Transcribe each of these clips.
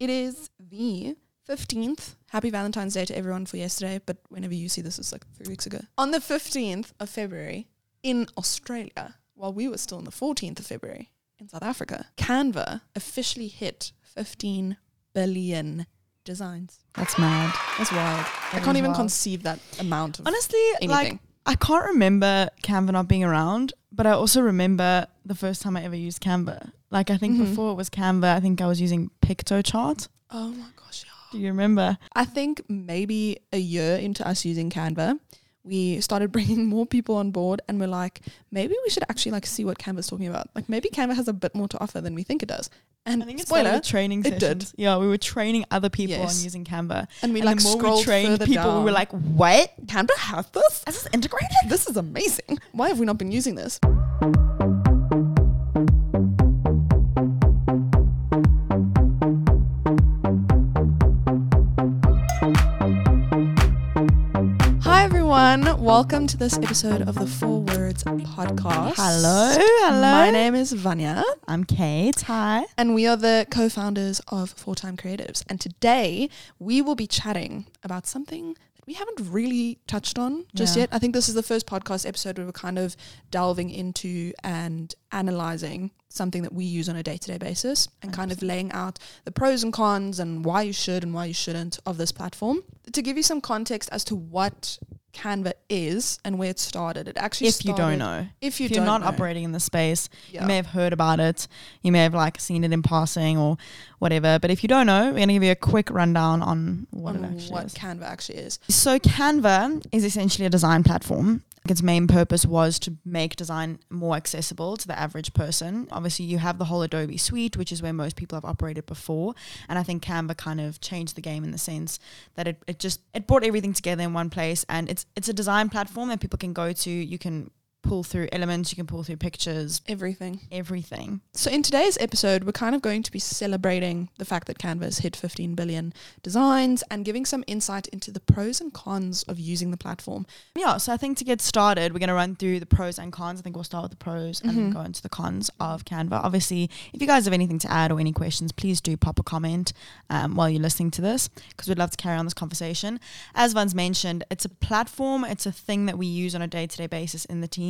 It is the 15th. Happy Valentine's Day to everyone for yesterday, but whenever you see this, it's like three weeks ago. On the 15th of February in Australia, while we were still on the 14th of February in South Africa, Canva officially hit 15 billion designs. That's mad. That's wild. I can't even conceive that amount of Honestly, anything. like I can't remember Canva not being around, but I also remember the first time I ever used Canva. Like I think Mhm. before it was Canva, I think I was using Piktochart. oh my gosh, yeah. Do you remember? I think maybe a year into us using Canva, we started bringing more people on board and we're like, maybe we should actually like see what Canva's talking about. Like maybe Canva has a bit more to offer than we think it does. And I think it's spoiler, training it did. sessions. Yeah, we were training other people Yes. on using Canva. and we and like the more we trained people, down. we were like, what? Canva has this? Is this integrated? This is amazing. Why have we not been using this? Welcome to this episode of the Four Words podcast. Hello, hello. My name is Vanya, I'm Kate. Hi. and we are the co-founders of Four Time Creatives. And today we will be chatting about something that we haven't really touched on just Yeah. yet. I think this is the first podcast episode where we're kind of delving into and analyzing something that we use on a day-to-day basis and kind of laying out the pros and cons and why you should and why you shouldn't of this platform. To give you some context as to what Canva is and where it started, it actually If you don't know, if you if you're not know, operating in the space, yeah. you may have heard about it. You may have like seen it in passing or whatever. But if you don't know, we're going to give you a quick rundown on what on it actually what is. Canva actually is. So Canva is essentially a design platform. Its main purpose was to make design more accessible to the average person. Obviously, you have the whole Adobe suite, which is where most people have operated before. And I think Canva kind of changed the game in the sense that it, it just it brought everything together in one place. And it's it's a design platform that people can go to. You can pull through elements, you can pull through pictures, Everything. everything. So in today's episode, we're kind of going to be celebrating the fact that Canva has hit 15 billion designs and giving some insight into the pros and cons of using the platform. Yeah, so I think to get started, we're going to run through the pros and cons. I think we'll start with the pros and then go into the cons of Canva. Obviously, if you guys have anything to add or any questions, please do pop a comment um, while you're listening to this because we'd love to carry on this conversation. As Van's mentioned, it's a platform, it's a thing that we use on a day to day basis in the team.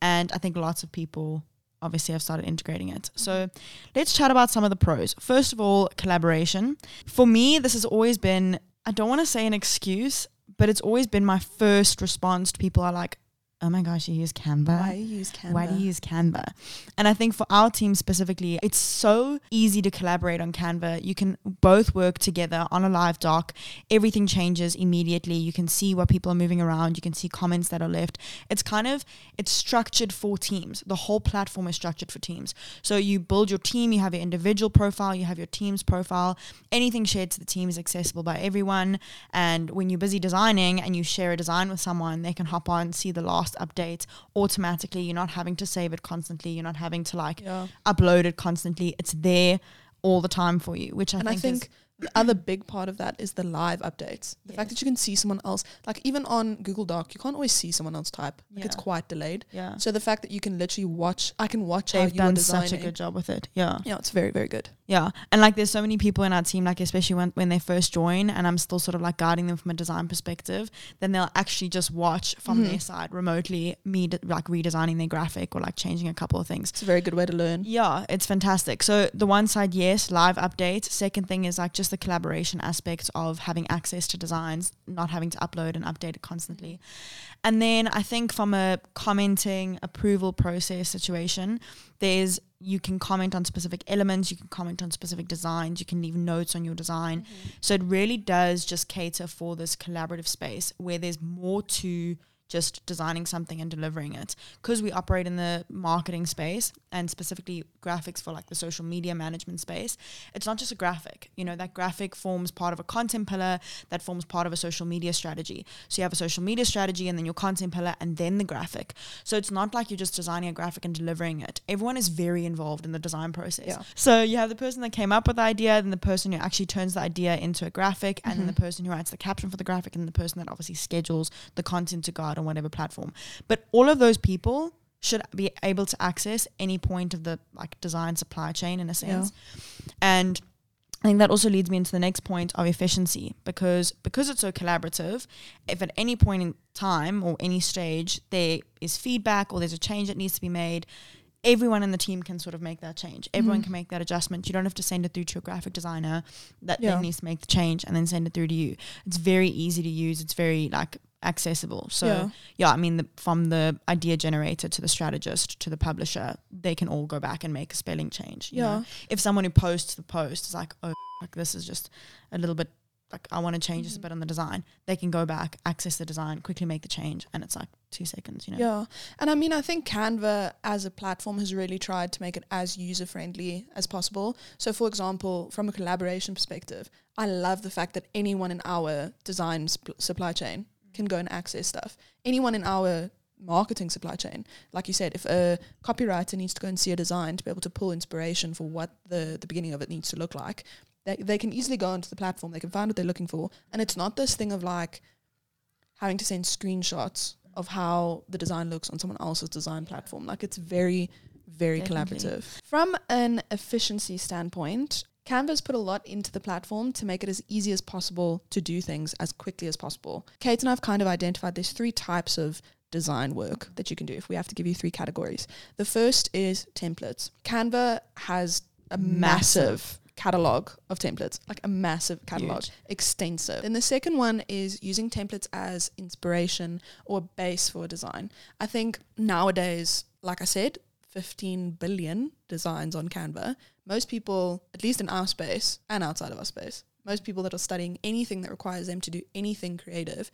And I think lots of people obviously have started integrating it. So let's chat about some of the pros. First of all, collaboration. For me, this has always been, I don't want to say an excuse, but it's always been my first response to people are like, oh my gosh, you use Canva. Why do you use Canva? Why do you use Canva? And I think for our team specifically, it's so easy to collaborate on Canva. You can both work together on a live doc. Everything changes immediately. You can see what people are moving around. You can see comments that are left. It's kind of it's structured for teams. The whole platform is structured for teams. So you build your team, you have your individual profile, you have your team's profile. Anything shared to the team is accessible by everyone. And when you're busy designing and you share a design with someone, they can hop on, and see the last update automatically. You're not having to save it constantly. You're not having to like Yeah. upload it constantly. It's there all the time for you, which I and I think, think is the other big part of that is the live updates. The fact that you can see someone else, like even on Google Doc, you can't always see someone else type. Like it's quite delayed. yeah. So the fact that you can literally watch, I can watch how They've you are done designing. such a good job with it. Yeah. Yeah, it's very very good. Yeah. And like there's so many people in our team, like especially when, when they first join and I'm still sort of like guiding them from a design perspective, then they'll actually just watch from Mhm. their side remotely me d- like redesigning their graphic or like changing a couple of things. It's a very good way to learn. Yeah, it's fantastic. So the one side, yes, live updates. Second thing is like just the collaboration aspect of having access to designs, not having to upload and update it constantly. And then I think from a commenting approval process situation, there's you can comment on specific elements, you can comment on specific designs, you can leave notes on your design. Mm-hmm. So it really does just cater for this collaborative space where there's more to just designing something and delivering it. Because we operate in the marketing space and specifically graphics for like the social media management space, it's not just a graphic. You know, that graphic forms part of a content pillar that forms part of a social media strategy. So you have a social media strategy and then your content pillar and then the graphic. So it's not like you're just designing a graphic and delivering it. Everyone is very involved in the design process. Yeah. So you have the person that came up with the idea, then the person who actually turns the idea into a graphic, and then the Mhm. person who writes the caption for the graphic, and the person that obviously schedules the content to go out on whatever platform. But all of those people should be able to access any point of the like design supply chain in a sense. And I think that also leads me into the next point of efficiency because because it's so collaborative, if at any point in time or any stage there is feedback or there's a change that needs to be made, everyone in the team can sort of make that change. Everyone Mhm. can make that adjustment. You don't have to send it through to a graphic designer that Yeah. then needs to make the change and then send it through to you. It's very easy to use. It's very like accessible. So Yeah. yeah, I mean, the, from the idea generator to the strategist to the publisher, they can all go back and make a spelling change. you know? Yeah. If someone who posts the post is like, oh, like this is just a little bit like I want to change this a Mhm. bit on the design, they can go back, access the design, quickly make the change, and it's like two seconds. You know. Yeah. And I mean, I think Canva as a platform has really tried to make it as user friendly as possible. So, for example, from a collaboration perspective, I love the fact that anyone in our design sp- supply chain can go and access stuff. Anyone in our marketing supply chain, like you said, if a copywriter needs to go and see a design to be able to pull inspiration for what the, the beginning of it needs to look like, they, they can easily go onto the platform, they can find what they're looking for. And it's not this thing of like, having to send screenshots of how the design looks on someone else's design platform. Like it's very, very Definitely. collaborative. From an efficiency standpoint, Canva's put a lot into the platform to make it as easy as possible to do things as quickly as possible. Kate and I've kind of identified there's three types of design work that you can do if we have to give you three categories. The first is templates. Canva has a massive, Massive. catalog of templates, like a massive catalog, Huge. extensive. And the second one is using templates as inspiration or base for a design. I think nowadays, like I said, 15 billion designs on Canva. Most people, at least in our space and outside of our space, most people that are studying anything that requires them to do anything creative,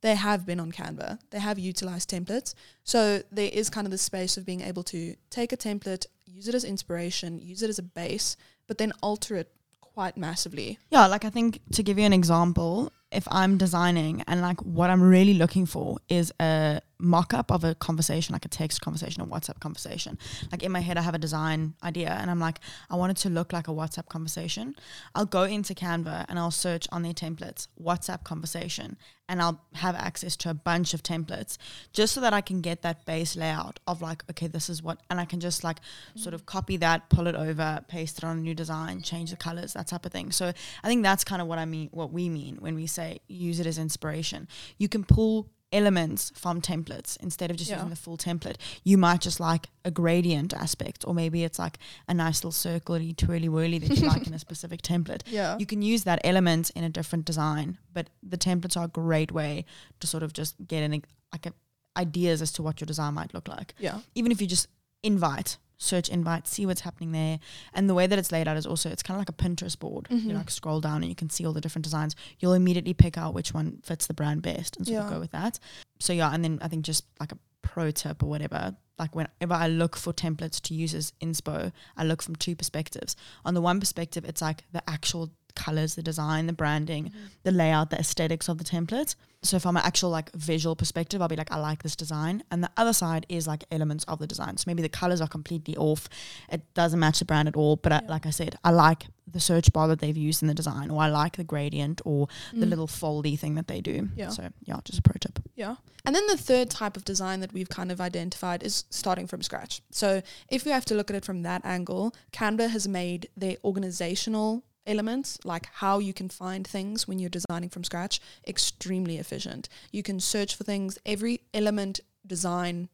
they have been on Canva. They have utilized templates. So there is kind of the space of being able to take a template, use it as inspiration, use it as a base, but then alter it quite massively. Yeah, like I think to give you an example, if I'm designing and like what I'm really looking for is a mock up of a conversation, like a text conversation or WhatsApp conversation. Like in my head, I have a design idea and I'm like, I want it to look like a WhatsApp conversation. I'll go into Canva and I'll search on their templates, WhatsApp conversation, and I'll have access to a bunch of templates just so that I can get that base layout of like, okay, this is what, and I can just like sort of copy that, pull it over, paste it on a new design, change the colors, that type of thing. So I think that's kind of what I mean, what we mean when we say use it as inspiration. You can pull elements from templates instead of just Yeah. using the full template. You might just like a gradient aspect, or maybe it's like a nice little circly twirly whirly that you like in a specific template. Yeah. You can use that element in a different design, but the templates are a great way to sort of just get an like a, ideas as to what your design might look like. yeah. Even if you just invite, search invite, see what's happening there, and the way that it's laid out is also it's kind of like a Pinterest board. Mhm. You like scroll down and you can see all the different designs. You'll immediately pick out which one fits the brand best and sort of Yeah. go with that. So yeah, and then I think just like a pro tip or whatever. Like whenever I look for templates to use as inspo, I look from two perspectives. On the one perspective, it's like the actual colors, the design, the branding, the layout, the aesthetics of the template. So from an actual like visual perspective, I'll be like, I like this design. And the other side is like elements of the design. So maybe the colors are completely off. It doesn't match the brand at all. But I, like I said, I like the search bar that they've used in the design, or I like the gradient or the Mm. little foldy thing that they do. Yeah. So yeah, just a pro tip. Yeah. And then the third type of design that we've kind of identified is starting from scratch. So if we have to look at it from that angle, Canva has made their organizational elements, like how you can find things when you're designing from scratch, extremely efficient. You can search for things, every element design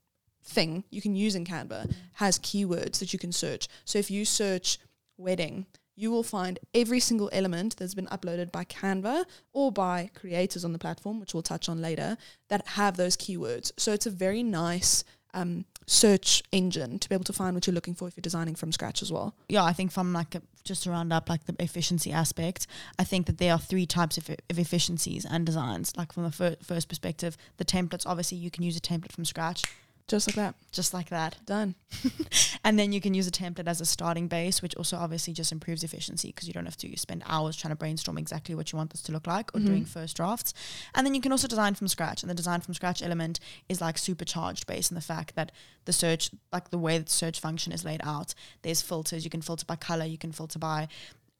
thing you can use in Canva has keywords that you can search. So if you search wedding, you will find every single element that's been uploaded by Canva or by creators on the platform, which we'll touch on later, that have those keywords. So it's a very nice um, search engine to be able to find what you're looking for if you're designing from scratch as well. yeah, I think from like a, just to round up like the efficiency aspect, I think that there are three types of, of efficiencies and designs. Like from the fir- first perspective, the templates. Obviously, you can use a template from scratch, Just like that. just like that, Done. and then you can use a template as a starting base, which also obviously just improves efficiency because you don't have to spend hours trying to brainstorm exactly what you want this to look like or Mhm. doing first drafts. And then you can also design from scratch, and the design from scratch element is like supercharged based on the fact that the search, like the way that the search function is laid out, there's filters. You can filter by color, you can filter by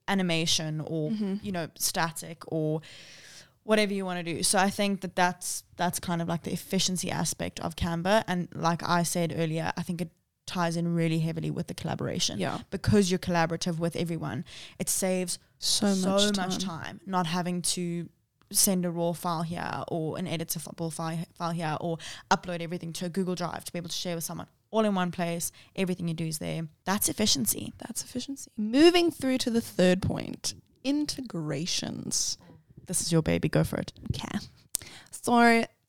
animation or Mhm. you know static or whatever you want to do. So I think that that's that's kind of like the efficiency aspect of Canva, and like I said earlier, I think it ties in really heavily with the collaboration Yeah. because you're collaborative with everyone. It saves So, so much, much time. time not having to send a raw file here or an editable file, file here or upload everything to a Google Drive to be able to share with someone all in one place. Everything you do is there. That's efficiency. That's efficiency. Moving through to the third point integrations. This is your baby. Go for it. Okay. So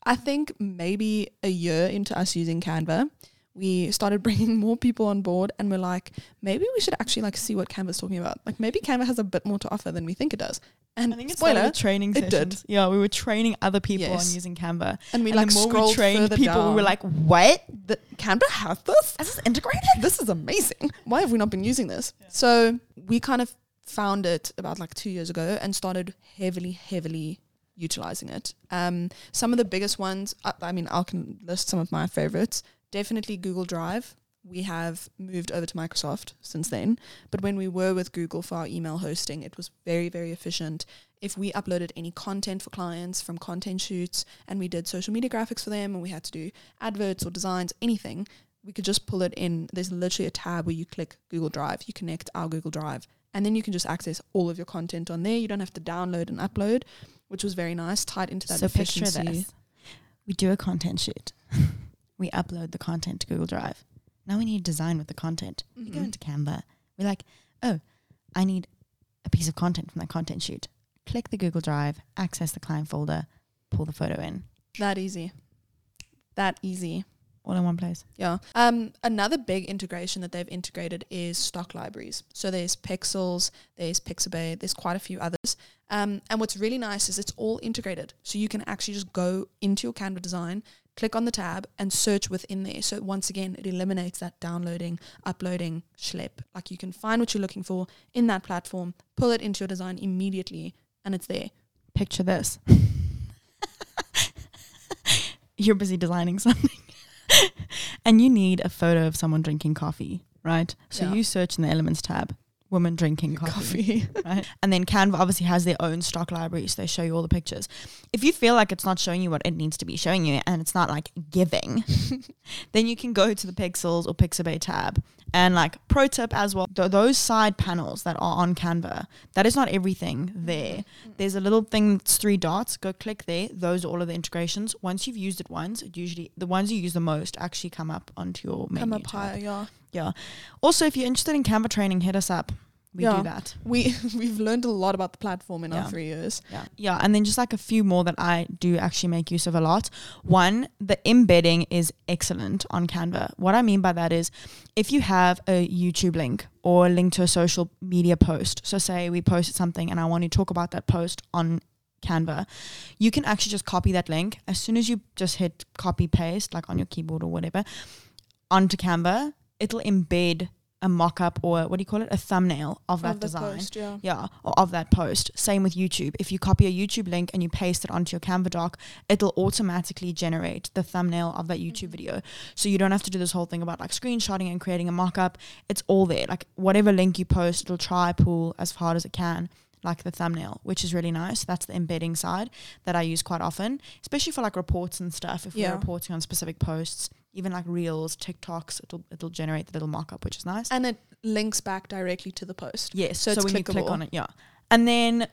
I think maybe a year into us using Canva, we started bringing more people on board and we're like, maybe we should actually like see what Canva's talking about. Like maybe Canva has a bit more to offer than we think it does. And I think it's spoiler, training it did. Yeah, we were training other people Yes. on using Canva. and we and like the more we scrolled trained people, down. we were like, what? the, Canva has this? Is this integrated? this is amazing. Why have we not been using this? So we kind of found it about like two years ago and started heavily, heavily utilizing it. Um, some of the biggest ones, I, I mean, I can list some of my favorites. Definitely Google Drive. We have moved over to Microsoft since then. But when we were with Google for our email hosting, it was very, very efficient. If we uploaded any content for clients from content shoots and we did social media graphics for them and we had to do adverts or designs, anything, we could just pull it in. There's literally a tab where you click Google Drive, you connect our Google Drive, and then you can just access all of your content on there. You don't have to download and upload, which was very nice, tied into that so picture efficiency. this. We do a content shoot. we upload the content to Google Drive. Now we need to design with the content. We go Mhm. into Canva. We're like, oh, I need a piece of content from that content shoot. Click the Google Drive, access the client folder, pull the photo in, That easy. That easy. All in one place. Yeah. Um, another big integration that they've integrated is stock libraries. So there's Pexels, there's Pixabay, there's quite a few others. Um, and what's really nice is it's all integrated. So you can actually just go into your Canva design, click on the tab, and search within there. So once again, it eliminates that downloading, uploading, schlep. Like you can find what you're looking for in that platform, pull it into your design immediately, and it's there. Picture this. You're busy designing something. and you need a photo of someone drinking coffee, right? So Yeah. you search in the Elements tab, woman drinking coffee. Coffee. right? And then Canva obviously has their own stock library, so they show you all the pictures. If you feel like it's not showing you what it needs to be showing you and it's not like giving, then you can go to the Pexels or Pixabay tab. And like pro tip as well, th- those side panels that are on Canva, that is not everything there. Mm-hmm. Mm-hmm. There's a little thing that's three dots. Go click there. Those are all of the integrations. Once you've used it once, it usually the ones you use the most actually come up onto your menu. Come up tab. higher, yeah. Yeah. Also, if you're interested in Canva training, hit us up. We Yeah. do that. We we've learned a lot about the platform in Yeah. our three years. Yeah. Yeah. And then just like a few more that I do actually make use of a lot. One, the embedding is excellent on Canva. What I mean by that is if you have a YouTube link or a link to a social media post, so say we posted something and I want to talk about that post on Canva, you can actually just copy that link as soon as you just hit copy paste, like on your keyboard or whatever, onto Canva, it'll embed a mock up or what do you call it? A thumbnail of that Of design. post, yeah. Yeah, or of that post. Same with YouTube. If you copy a YouTube link and you paste it onto your Canva doc, it'll automatically generate the thumbnail of that YouTube mm-hmm. video. So you don't have to do this whole thing about like screenshotting and creating a mock-up. It's all there. Like whatever link you post, it'll try pull as hard as it can like the thumbnail, which is really nice. That's the embedding side that I use quite often, especially for like reports and stuff. If Yeah. we're reporting on specific posts, even like reels, TikToks, it'll it'll generate the little mock-up, which is nice. And it links back directly to the post. Yes. So So, when you click on it, yeah. And then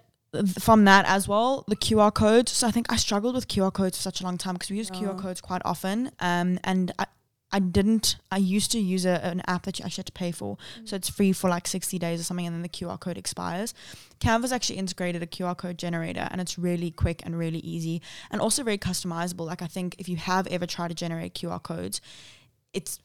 from that as well, the QR codes. So I think I struggled with QR codes for such a long time because we use Yeah. QR codes quite often. Um, and I, I didn't. I used to use a, an app that you actually had to pay for, mm. so it's free for like sixty days or something, and then the QR code expires. Canva's actually integrated a QR code generator, and it's really quick and really easy, and also very customizable. Like I think if you have ever tried to generate QR codes, it's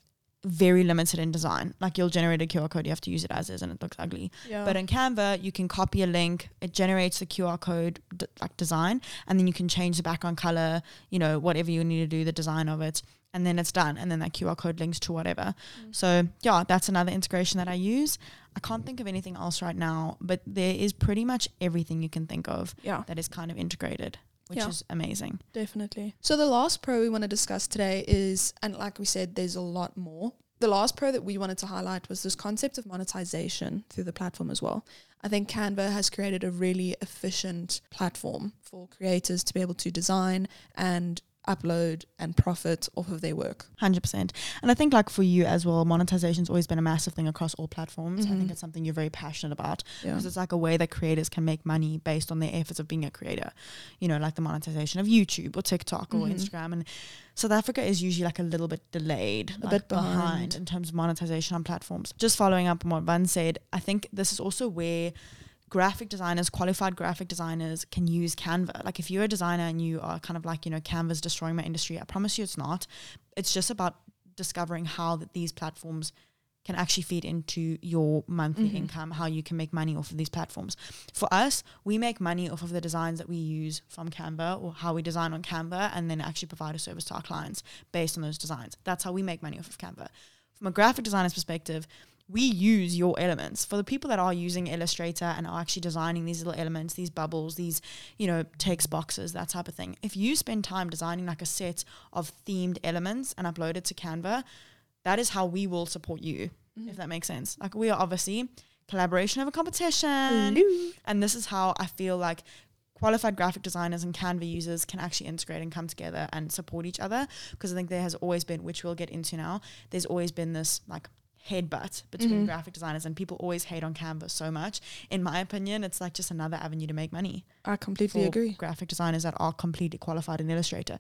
very limited in design. Like you'll generate a QR code, you have to use it as is, and it looks ugly. Yeah. But in Canva, you can copy a link, it generates the QR code d- like design, and then you can change the background color, you know, whatever you need to do, the design of it, and then it's done. And then that QR code links to whatever. Mm. So, yeah, that's another integration that I use. I can't think of anything else right now, but there is pretty much everything you can think of yeah, that is kind of integrated, which Yeah. is amazing. definitely. So the last pro we want to discuss today is, and like we said, there's a lot more. The last pro that we wanted to highlight was this concept of monetization through the platform as well. I think Canva has created a really efficient platform for creators to be able to design and upload and profit off of their work. Hundred percent, and I think like for you as well, monetization's always been a massive thing across all platforms. I think Mhm. it's something you're very passionate about Yeah. because it's like a way that creators can make money based on their efforts of being a creator. You know, like the monetization of YouTube or TikTok or Mhm. Instagram, and South Africa is usually like a little bit delayed, A like bit behind. in terms of monetization on platforms. Just following up on what Van said, I think this is also where graphic designers, qualified graphic designers can use Canva. Like if you're a designer and you are kind of like, you know, Canva's destroying my industry, I promise you it's not. It's just about discovering how that these platforms can actually feed into your monthly Mhm. income, how you can make money off of these platforms. For us, we make money off of the designs that we use from Canva or how we design on Canva and then actually provide a service to our clients based on those designs. That's how we make money off of Canva. From a graphic designer's perspective, we use your elements for the people that are using Illustrator and are actually designing these little elements, these bubbles, these, you know, text boxes, that type of thing. If you spend time designing like a set of themed elements and upload it to Canva, that is how we will support you, Mm-hmm. if that makes sense. Like we are obviously collaboration over competition. Hello. And this is how I feel like qualified graphic designers and Canva users can actually integrate and come together and support each other. Because I think there has always been, which we'll get into now, there's always been this like headbutt between Mhm. graphic designers and people always hate on Canva so much. In my opinion, it's like just another avenue to make money I completely agree. graphic designers that are completely qualified in Illustrator.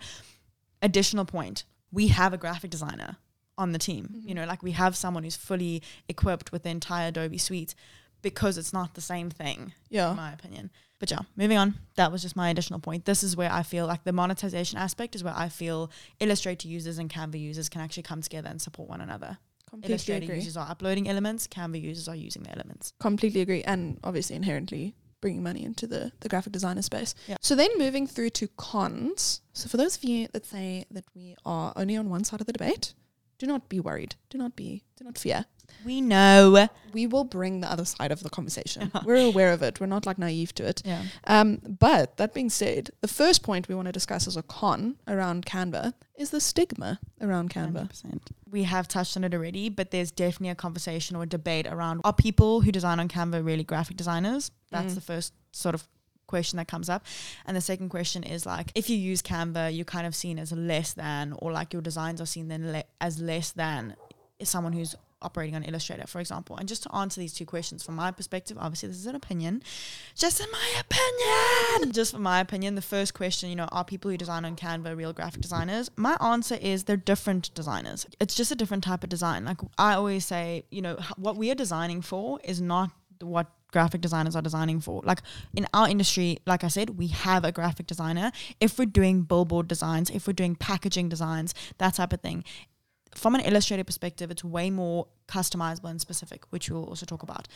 Additional point, we have a graphic designer on the team. Mhm. You know, like we have someone who's fully equipped with the entire Adobe suite because it's not the same thing Yeah. in my opinion. But yeah, moving on. That was just my additional point. This is where I feel like the monetization aspect is where I feel Illustrator users and Canva users can actually come together and support one another. Completely Illustrator agree. users are uploading elements, Canva users are using the elements. Completely agree. And obviously inherently bringing money into the, the graphic designer space. Yeah. So then moving through to cons. So for those of you that say that we are only on one side of the debate, do not be worried. Do not be do not fear. We know. We will bring the other side of the conversation. We're aware of it. We're not like naive to it. Yeah. Um, but that being said, the first point we want to discuss as a con around Canva is the stigma around Canva. 100%. We have touched on it already, but there's definitely a conversation or a debate around are people who design on Canva really graphic designers? That's Mm. the first sort of question that comes up. And the second question is like if you use Canva, you're kind of seen as less than or like your designs are seen then le- as less than someone who's operating on Illustrator, for example. And just to answer these two questions from my perspective, obviously this is an opinion. Just in my opinion. Just from my opinion, the first question, you know, are people who design on Canva real graphic designers? My answer is they're different designers. It's just a different type of design. Like I always say, you know, what we are designing for is not what graphic designers are designing for. Like in our industry, like I said, we have a graphic designer. If we're doing billboard designs, if we're doing packaging designs, that type of thing, from an illustrator perspective, it's way more customizable and specific, which we'll also talk about.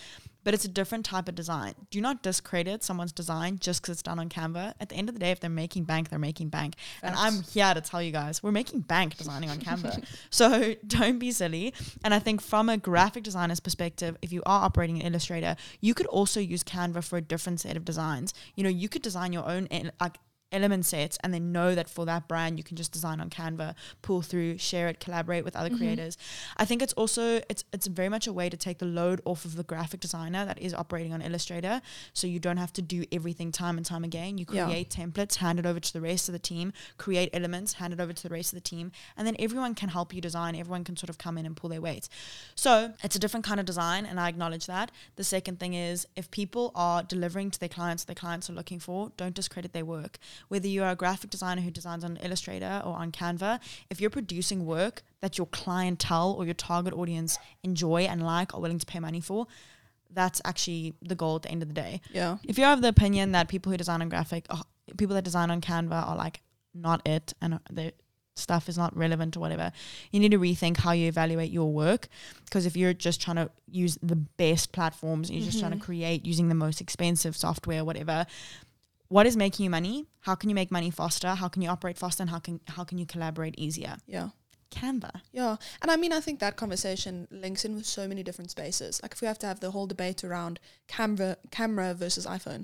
But it's a different type of design. Do not discredit someone's design just because it's done on Canva. At the end of the day, if they're making bank, they're making bank. And I'm here to tell you guys, we're making bank designing on Canva. so don't be silly. And I think from a graphic designer's perspective, if you are operating in Illustrator, you could also use Canva for a different set of designs. You know, you could design your own eh, like element sets and then know that for that brand you can just design on Canva, pull through, share it, collaborate with other Mhm. creators. I think it's also it's it's very much a way to take the load off of the graphic designer that is operating on Illustrator so you don't have to do everything time and time again. You Yeah. create templates, hand it over to the rest of the team, create elements, hand it over to the rest of the team, and then everyone can help you design. Everyone can sort of come in and pull their weight. So it's a different kind of design, and I acknowledge that. The second thing is if people are delivering to their clients their clients are looking for, don't discredit their work. Whether you are a graphic designer who designs on Illustrator or on Canva, if you're producing work that your clientele or your target audience enjoy and like, are willing to pay money for, that's actually the goal at the end of the day Yeah. if you're of the opinion that people who design on graphic, oh, people that design on Canva are like not it and uh, the stuff is not relevant or whatever, you need to rethink how you evaluate your work. Because if you're just trying to use the best platforms, and you're just trying to mm-hmm. create using the most expensive software, whatever. What is making you money? How can you make money faster? How can you operate faster? And how can how can you collaborate easier? Yeah. Canva. Yeah. And I mean, I think that conversation links in with so many different spaces. Like if we have to have the whole debate around camera, camera versus iPhone,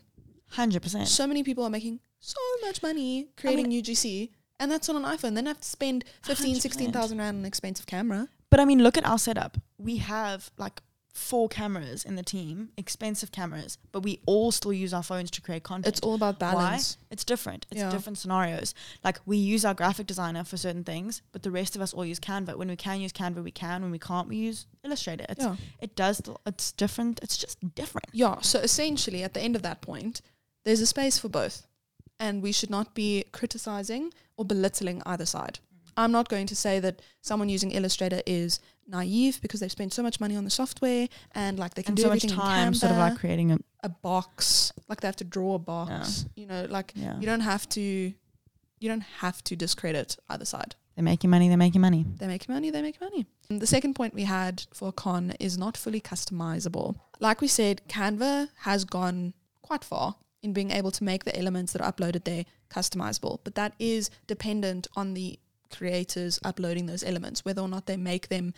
Hundred percent. so many people are making so much money creating UGC, and that's on an iPhone. Then I have to spend 15, 16,000 rand on an expensive camera. But I mean, look at our setup. We have like four cameras in the team, expensive cameras, but we all still use our phones to create content. It's all about balance. It's different. It's Yeah. different scenarios. Like we use our graphic designer for certain things, but the rest of us all use Canva. When we can use Canva, we can. When we can't, we use Illustrator. It's Yeah. it does. It's different. It's just different. Yeah. So essentially, at the end of that point, there's a space for both, and we should not be criticizing or belittling either side. I'm not going to say that someone using Illustrator is naive because they've spent so much money on the software and like they can And do so much time, in Canva, sort of like creating a a box, like they have to draw a box. You know, like yeah. you don't have to, you don't have to discredit either side. They're making money. They're making money. They make money, they make money. And the second point we had for con is not fully customizable. Like we said, Canva has gone quite far in being able to make the elements that are uploaded there customizable, but that is dependent on the creators uploading those elements, whether or not they make them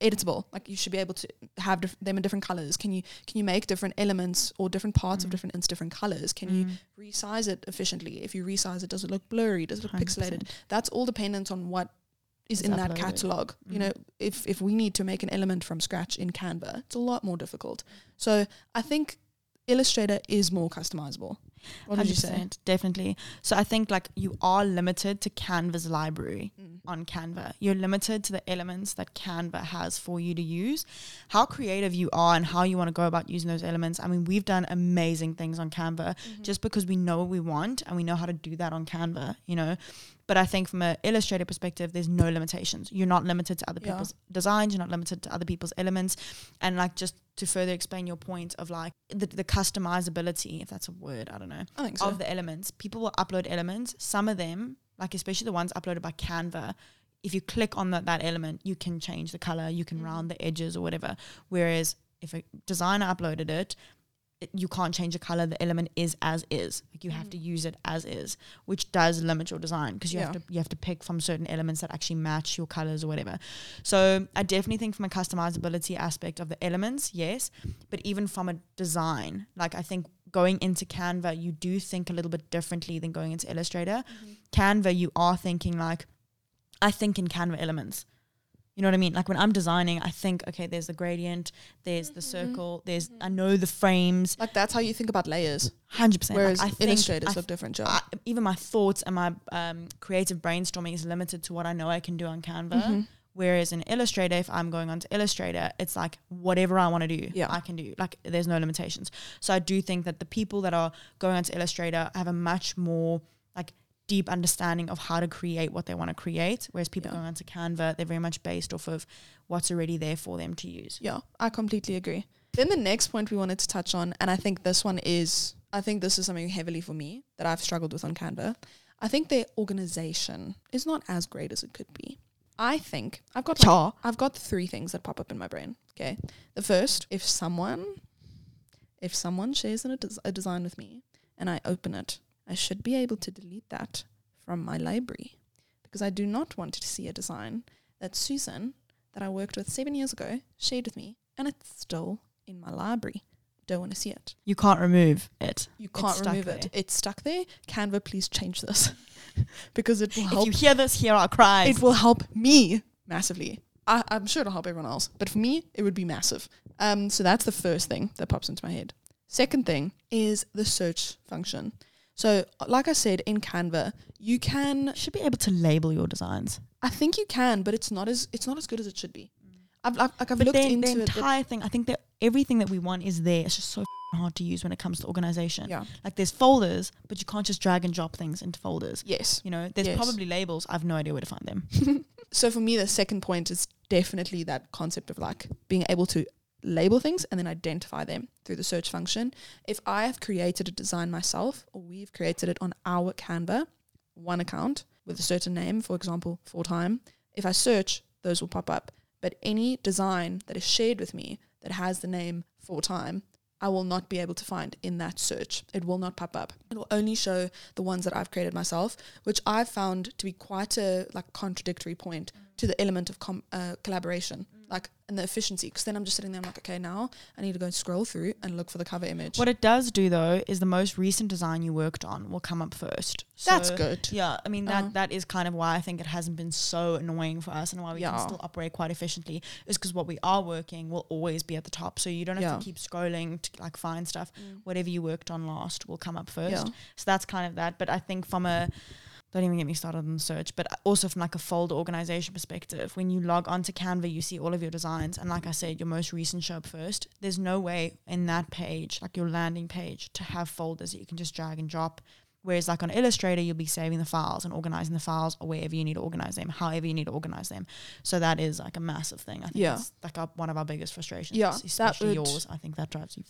editable. Like you should be able to have diff- them in different colors. Can you can you make different elements or different parts of Mm. different into different colors? Can you Mm. resize it efficiently? If you resize it, does it look blurry? Does it look 100%. pixelated? That's all dependent on what is It's in that uploaded. catalog. You Mm. know, if if we need to make an element from scratch in Canva, it's a lot more difficult. So I think Illustrator is more customizable. What did you say? 100%, Definitely. So I think like you are limited to Canva's library Mm. on Canva. You're limited to the elements that Canva has for you to use. How creative you are and how you want to go about using those elements. I mean, we've done amazing things on Canva Mm-hmm. just because we know what we want and we know how to do that on Canva, you know. But I think from an illustrator perspective, there's no limitations. You're not limited to other Yeah. people's designs. You're not limited to other people's elements. And like just to further explain your point of like the, the customizability, if that's a word, I don't know I think so. of the elements. People will upload elements. Some of them, like especially the ones uploaded by Canva, if you click on that, that element, you can change the color, you can Mhm. round the edges or whatever. Whereas if a designer uploaded it, you can't change the color. The element is as is. Like you have Mhm. to use it as is, which does limit your design because you have to you have to pick from certain elements that actually match your colors or whatever. So I definitely think from a customizability aspect of the elements, yes, but even from a design, like I think going into Canva, you do think a little bit differently than going into Illustrator. Mhm. Canva, you are thinking like, I think in Canva elements. You know what I mean? Like when I'm designing, I think, okay, there's the gradient, there's the Mhm. circle, there's, I Mhm. know the frames, Like that's how you think about layers. 100%. Whereas like I think illustrators I look different, Joe. I, even my thoughts and my um, creative brainstorming is limited to what I know I can do on Canva. Mhm. Whereas in Illustrator, if I'm going on to Illustrator, it's like whatever I want to do, Yeah. I can do. Like there's no limitations. So I do think that the people that are going on to Illustrator have a much more like deep understanding of how to create what they want to create. Whereas people Yeah. going on to Canva, they're very much based off of what's already there for them to use. Yeah, I completely agree. Then the next point we wanted to touch on, and I think this one is, I think this is something heavily for me that I've struggled with on Canva. I think their organization is not as great as it could be. I think I've got like, I've got three things that pop up in my brain. Okay, the first, if someone, if someone shares a, des- a design with me and I open it, I should be able to delete that from my library because I do not want to see a design that Susan, that I worked with seven years ago, shared with me, and it's still in my library. Don't want to see it. You can't remove it. You can't remove it. It's stuck there. Canva, please change this because it will If help. you hear this, hear our cries. It will help me massively. I, I'm sure it'll help everyone else, but for me, it would be massive. Um, so that's the first thing that pops into my head. Second thing is the search function. So, like I said in Canva, you can You should be able to label your designs. I think you can, but it's not as it's not as good as it should be. I've I've, like I've But looked into the it. entire thing, I think that everything that we want is there. It's just so hard to use when it comes to organization. yeah. Like there's folders, but you can't just drag and drop things into folders. Yes. You know, there's Yes. probably labels. I've no idea where to find them. So for me, the second point is definitely that concept of like being able to label things and then identify them through the search function. If I have created a design myself or we've created it on our Canva, one account with a certain name, for example, for time, if I search, those will pop up. But any design that is shared with me that has the name for time, I will not be able to find in that search. It will not pop up. It will only show the ones that I've created myself, which I've found to be quite a like contradictory point to the element of com- uh, collaboration. Like and the efficiency. Because then I'm just sitting there, I'm like, okay, now I need to go and scroll through and look for the cover image. What it does do though is the most recent design you worked on will come up first. That's good. Yeah, I mean that Uh-huh. that is kind of why I think it hasn't been so annoying for us and why we Yeah. can still operate quite efficiently is because what we are working will always be at the top. So you don't have Yeah. to keep scrolling to like find stuff. Whatever you worked on last will come up first. Yeah. So that's kind of that. But I think from a don't even get me started on the search, but also from like a folder organization perspective, when you log onto Canva, you see all of your designs, and like I said, your most recent show up first. There's no way in that page, like your landing page, to have folders that you can just drag and drop. Whereas like on Illustrator, you'll be saving the files and organizing the files or wherever you need to organize them, however you need to organize them. So that is like a massive thing. I think Yeah. it's like our, one of our biggest frustrations. Yeah, especially would- yours. I think that drives you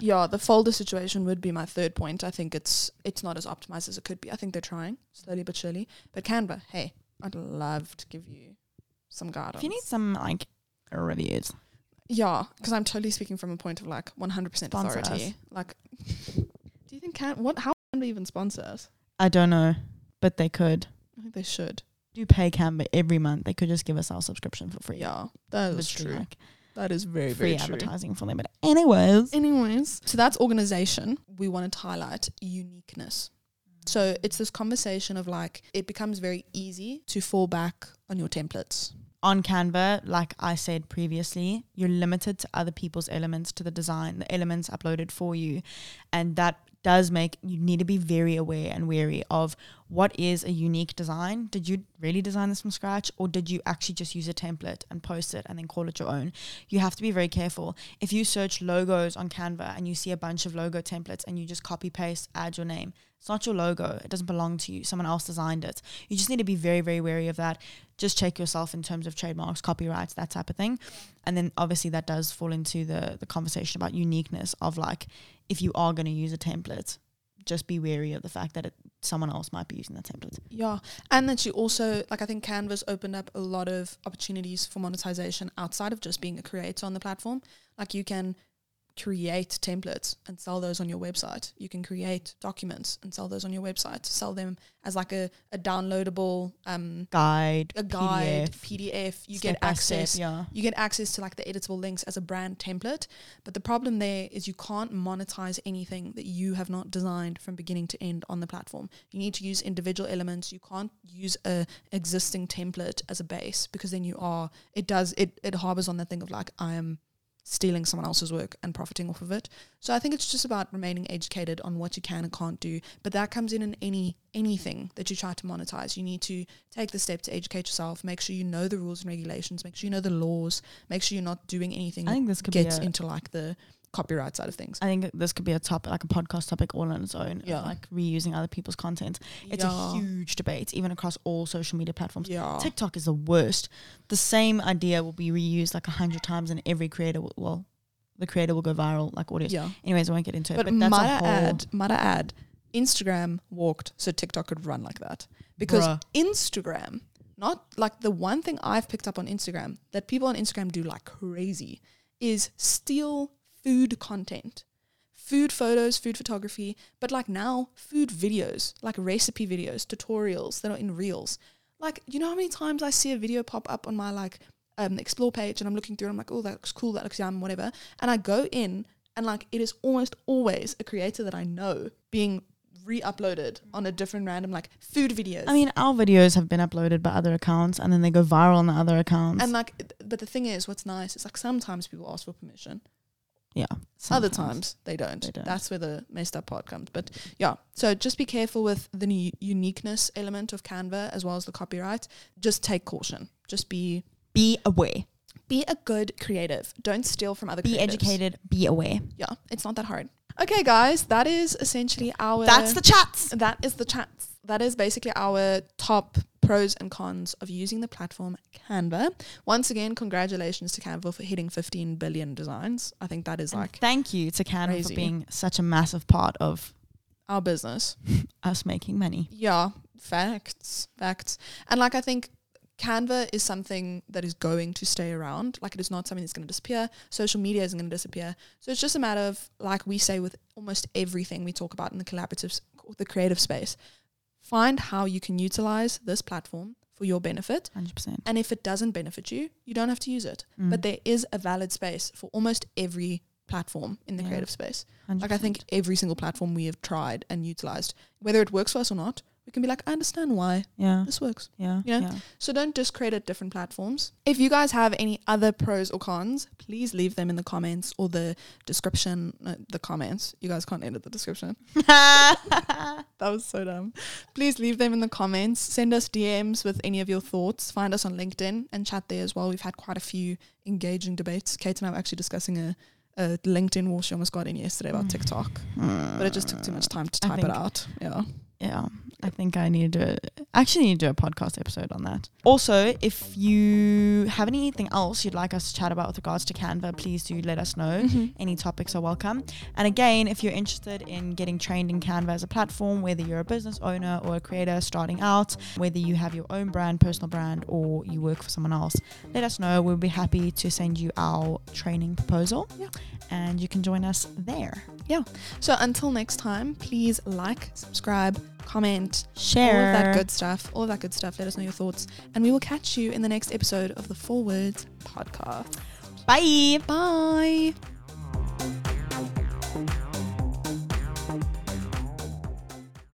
Yeah, the folder situation would be my third point. I think it's it's not as optimized as it could be. I think they're trying slowly but surely. But Canva, hey, I'd love to give you some guidance. If you need some like reviews, yeah, because I'm totally speaking from a point of like 100% Sponsor authority. us. Like, do you think can what how can they even sponsor us? I don't know, but they could. I think they should. do pay Canva every month. They could just give us our subscription for free. Yeah, that is true. Like That is very free very true. advertising for them. But anyways, Anyways, so that's organization. We wanted to highlight uniqueness. So it's this conversation of like it becomes very easy to fall back on your templates. On Canva, like I said previously, you're limited to other people's elements to the design, the elements uploaded for you. And that does make you need to be very aware and wary of what is a unique design. Did you really design this from scratch or did you actually just use a template and post it and then call it your own? You have to be very careful. If you search logos on Canva and you see a bunch of logo templates and you just copy paste, add your name, it's not your logo. It doesn't belong to you. Someone else designed it. You just need to be very, very wary of that. Just check yourself in terms of trademarks, copyrights, that type of thing. And then obviously that does fall into the the conversation about uniqueness of like if you are going to use a template, just be wary of the fact that it, someone else might be using that template. Yeah. And that you also like I think Canva's opened up a lot of opportunities for monetization outside of just being a creator on the platform. Like you can create templates and sell those on your website. You can create documents and sell those on your website. Sell them as like a, a downloadable um Guide, a guide, PDF, PDF. You get by step, access yeah. you get access to like the editable links as a brand template. But the problem there is you can't monetize anything that you have not designed from beginning to end on the platform. You need to use individual elements. You can't use a existing template as a base because then you are it does it it harbors on that thing of like I am stealing someone else's work and profiting off of it. So I think it's just about remaining educated on what you can and can't do. But that comes in in any anything that you try to monetize. You need to take the step to educate yourself, make sure you know the rules and regulations, make sure you know the laws, make sure you're not doing anything I think this could be gets a, into like the copyright side of things. I think this could be a topic, like a podcast topic all on its own. Yeah. Like reusing other people's content. It's yeah. a huge debate, even across all social media platforms. yeah. TikTok is the worst. The same idea will be reused like a hundred times, and every creator will, well, the creator will go viral, like audios. yeah. Anyways, I won't get into it. But, But, that's might a I whole add, might I add, Instagram walked so TikTok could run like that. Because Bruh. Instagram, not like the one thing I've picked up on Instagram that people on Instagram do like crazy is steal food content. Food photos, food photography, but like now food videos, like recipe videos, tutorials that are in reels. Like, you know how many times I see a video pop up on my like um explore page and I'm looking through and I'm like, oh that looks cool, that looks yum, whatever. And I go in and like it is almost always a creator that I know being re-uploaded on a different random like food videos. I mean, our videos have been uploaded by other accounts, and then they go viral on the other accounts. and like but the thing is what's nice is like sometimes people ask for permission. Yeah, Other times they don't. They don't. That's where the messed up part comes. But yeah, so just be careful with the u- uniqueness element of Canva as well as the copyright. Just take caution. Just be be aware, be a good creative. Don't steal from other be creatives. educated, be aware. Yeah, it's not that hard. Okay, guys, that is essentially our That's the chats. that is the chats. That is basically our top pros and cons of using the platform Canva. Once again, congratulations to Canva for hitting 15 billion designs. I think that is And like thank you to Canva crazy. for being such a massive part of our business. us making money. Yeah, facts, facts. And like I think Canva is something that is going to stay around. Like it is not something that's going to disappear. Social media isn't going to disappear. So it's just a matter of like we say with almost everything we talk about in the collaborative, the creative space. Find how you can utilize this platform for your benefit. 100%. And if it doesn't benefit you, you don't have to use it. Mm. But there is a valid space for almost every platform in the Yeah. creative space. 100%. Like I think every single platform we have tried and utilized, whether it works for us or not, we can be like, I understand why Yeah. this works. Yeah. You know? Yeah. So don't just create different platforms. If you guys have any other pros or cons, please leave them in the comments or the description. No, the comments. You guys can't edit the description. That was so dumb. Please leave them in the comments. Send us DMs with any of your thoughts. Find us on LinkedIn and chat there as well. We've had quite a few engaging debates. Kate and I were actually discussing a, a LinkedIn war she almost got in yesterday about hmm. TikTok, but it just took too much time to type it out. Yeah. Yeah, I think I need to. Actually, need to do a podcast episode on that. Also, if you have anything else you'd like us to chat about with regards to Canva, please do let us know. Mm-hmm. Any topics are welcome. And again, if you're interested in getting trained in Canva as a platform, whether you're a business owner or a creator starting out, whether you have your own brand, personal brand, or you work for someone else, let us know. We'll be happy to send you our training proposal. Yeah. And you can join us there. Yeah. So until next time, please like, subscribe, comment, Share. all of that good stuff. All of that good stuff. Let us know your thoughts. And we will catch you in the next episode of the Four Words podcast. Bye. Bye.